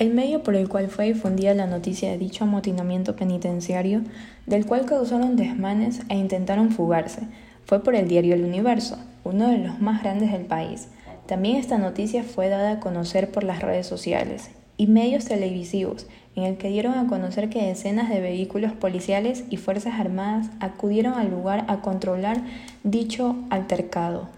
El medio por el cual fue difundida la noticia de dicho amotinamiento penitenciario, del cual causaron desmanes e intentaron fugarse, fue por el diario El Universo, uno de los más grandes del país. También esta noticia fue dada a conocer por las redes sociales y medios televisivos, en el que dieron a conocer que decenas de vehículos policiales y Fuerzas Armadas acudieron al lugar a controlar dicho altercado.